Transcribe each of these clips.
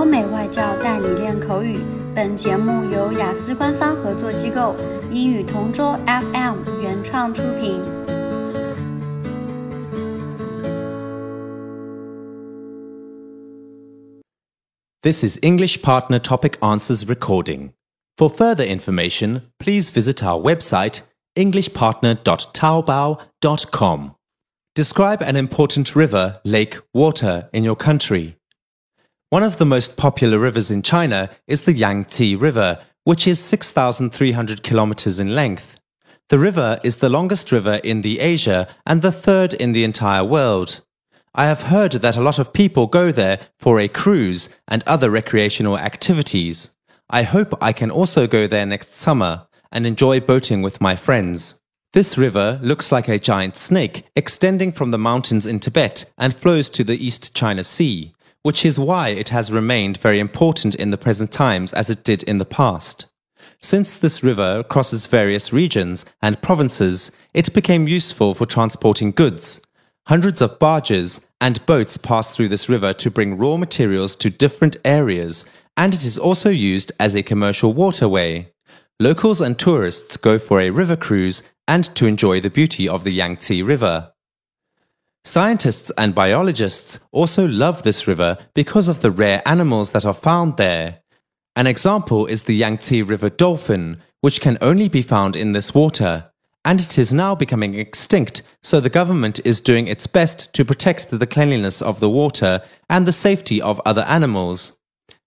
欧美外教带你练口语。本节目由雅思官方合作机构英语同桌 FM 原创出品。This is English Partner Topic Answers recording. For further information, please visit our website englishpartner.taobao.com. Describe an important river, lake, water in your country. One of the most popular rivers in China is the Yangtze River, which is 6,300 kilometers in length. The river is the longest river in the Asia and the third in the entire world. I have heard that a lot of people go there for a cruise and other recreational activities. I hope I can also go there next summer and enjoy boating with my friends. This river looks like a giant snake extending from the mountains in Tibet and flows to the East China Sea, which is why it has remained very important in the present times as it did in the past. Since this river crosses various regions and provinces, it became useful for transporting goods. Hundreds of barges and boats pass through this river to bring raw materials to different areas, and it is also used as a commercial waterway. Locals and tourists go for a river cruise and to enjoy the beauty of the Yangtze River. Scientists and biologists also love this river because of the rare animals that are found there. An example is the Yangtze River dolphin, which can only be found in this water, and it is now becoming extinct, so the government is doing its best to protect the cleanliness of the water and the safety of other animals.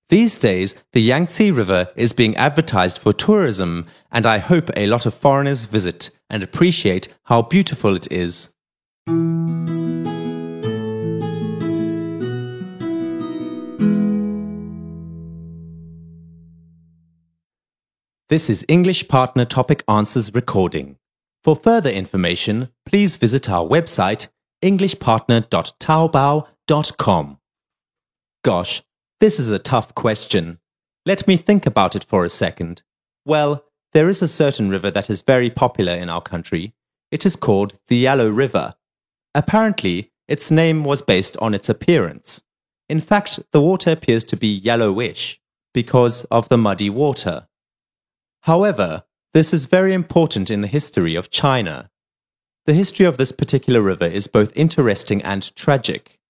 These days, the Yangtze River is being advertised for tourism, and I hope a lot of foreigners visit and appreciate how beautiful it is. This is English Partner Topic Answers recording. For further information, please visit our website englishpartner.taobao.com. Gosh, this is a tough question. Let me think about it for a second. Well, there is a certain river that is very popular in our country. It is called the Yellow River. Apparently, its name was based on its appearance. In fact, the water appears to be yellowish because of the muddy water. However, this is very important in the history of China. The history of this particular river is both interesting and tragic.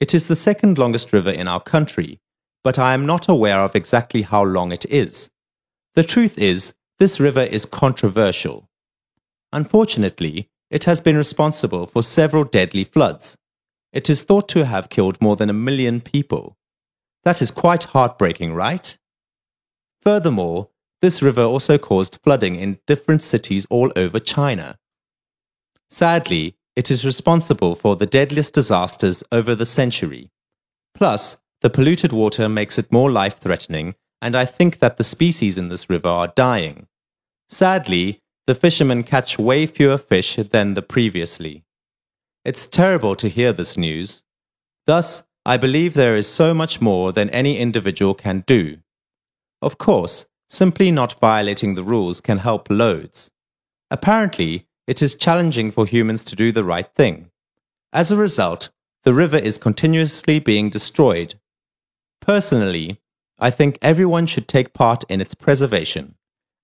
It is the second longest river in our country, but I am not aware of exactly how long it is. The truth is, this river is controversial. Unfortunately, it has been responsible for several deadly floods. It is thought to have killed more than a million people. That is quite heartbreaking, right? Furthermore, this river also caused flooding in different cities all over China. Sadly, it is responsible for the deadliest disasters over the century. Plus, the polluted water makes it more life threatening, and I think that the species in this river are dying. Sadly, the fishermen catch way fewer fish than the previously. It's terrible to hear this news. Thus, I believe there is so much more than any individual can do. Of course, simply not violating the rules can help loads. Apparently, it is challenging for humans to do the right thing. As a result, the river is continuously being destroyed. Personally, I think everyone should take part in its preservation,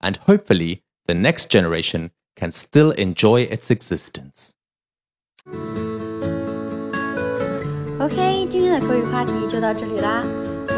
and hopefully, the next generation can still enjoy its existence. OK，今天的口语话题就到这里啦。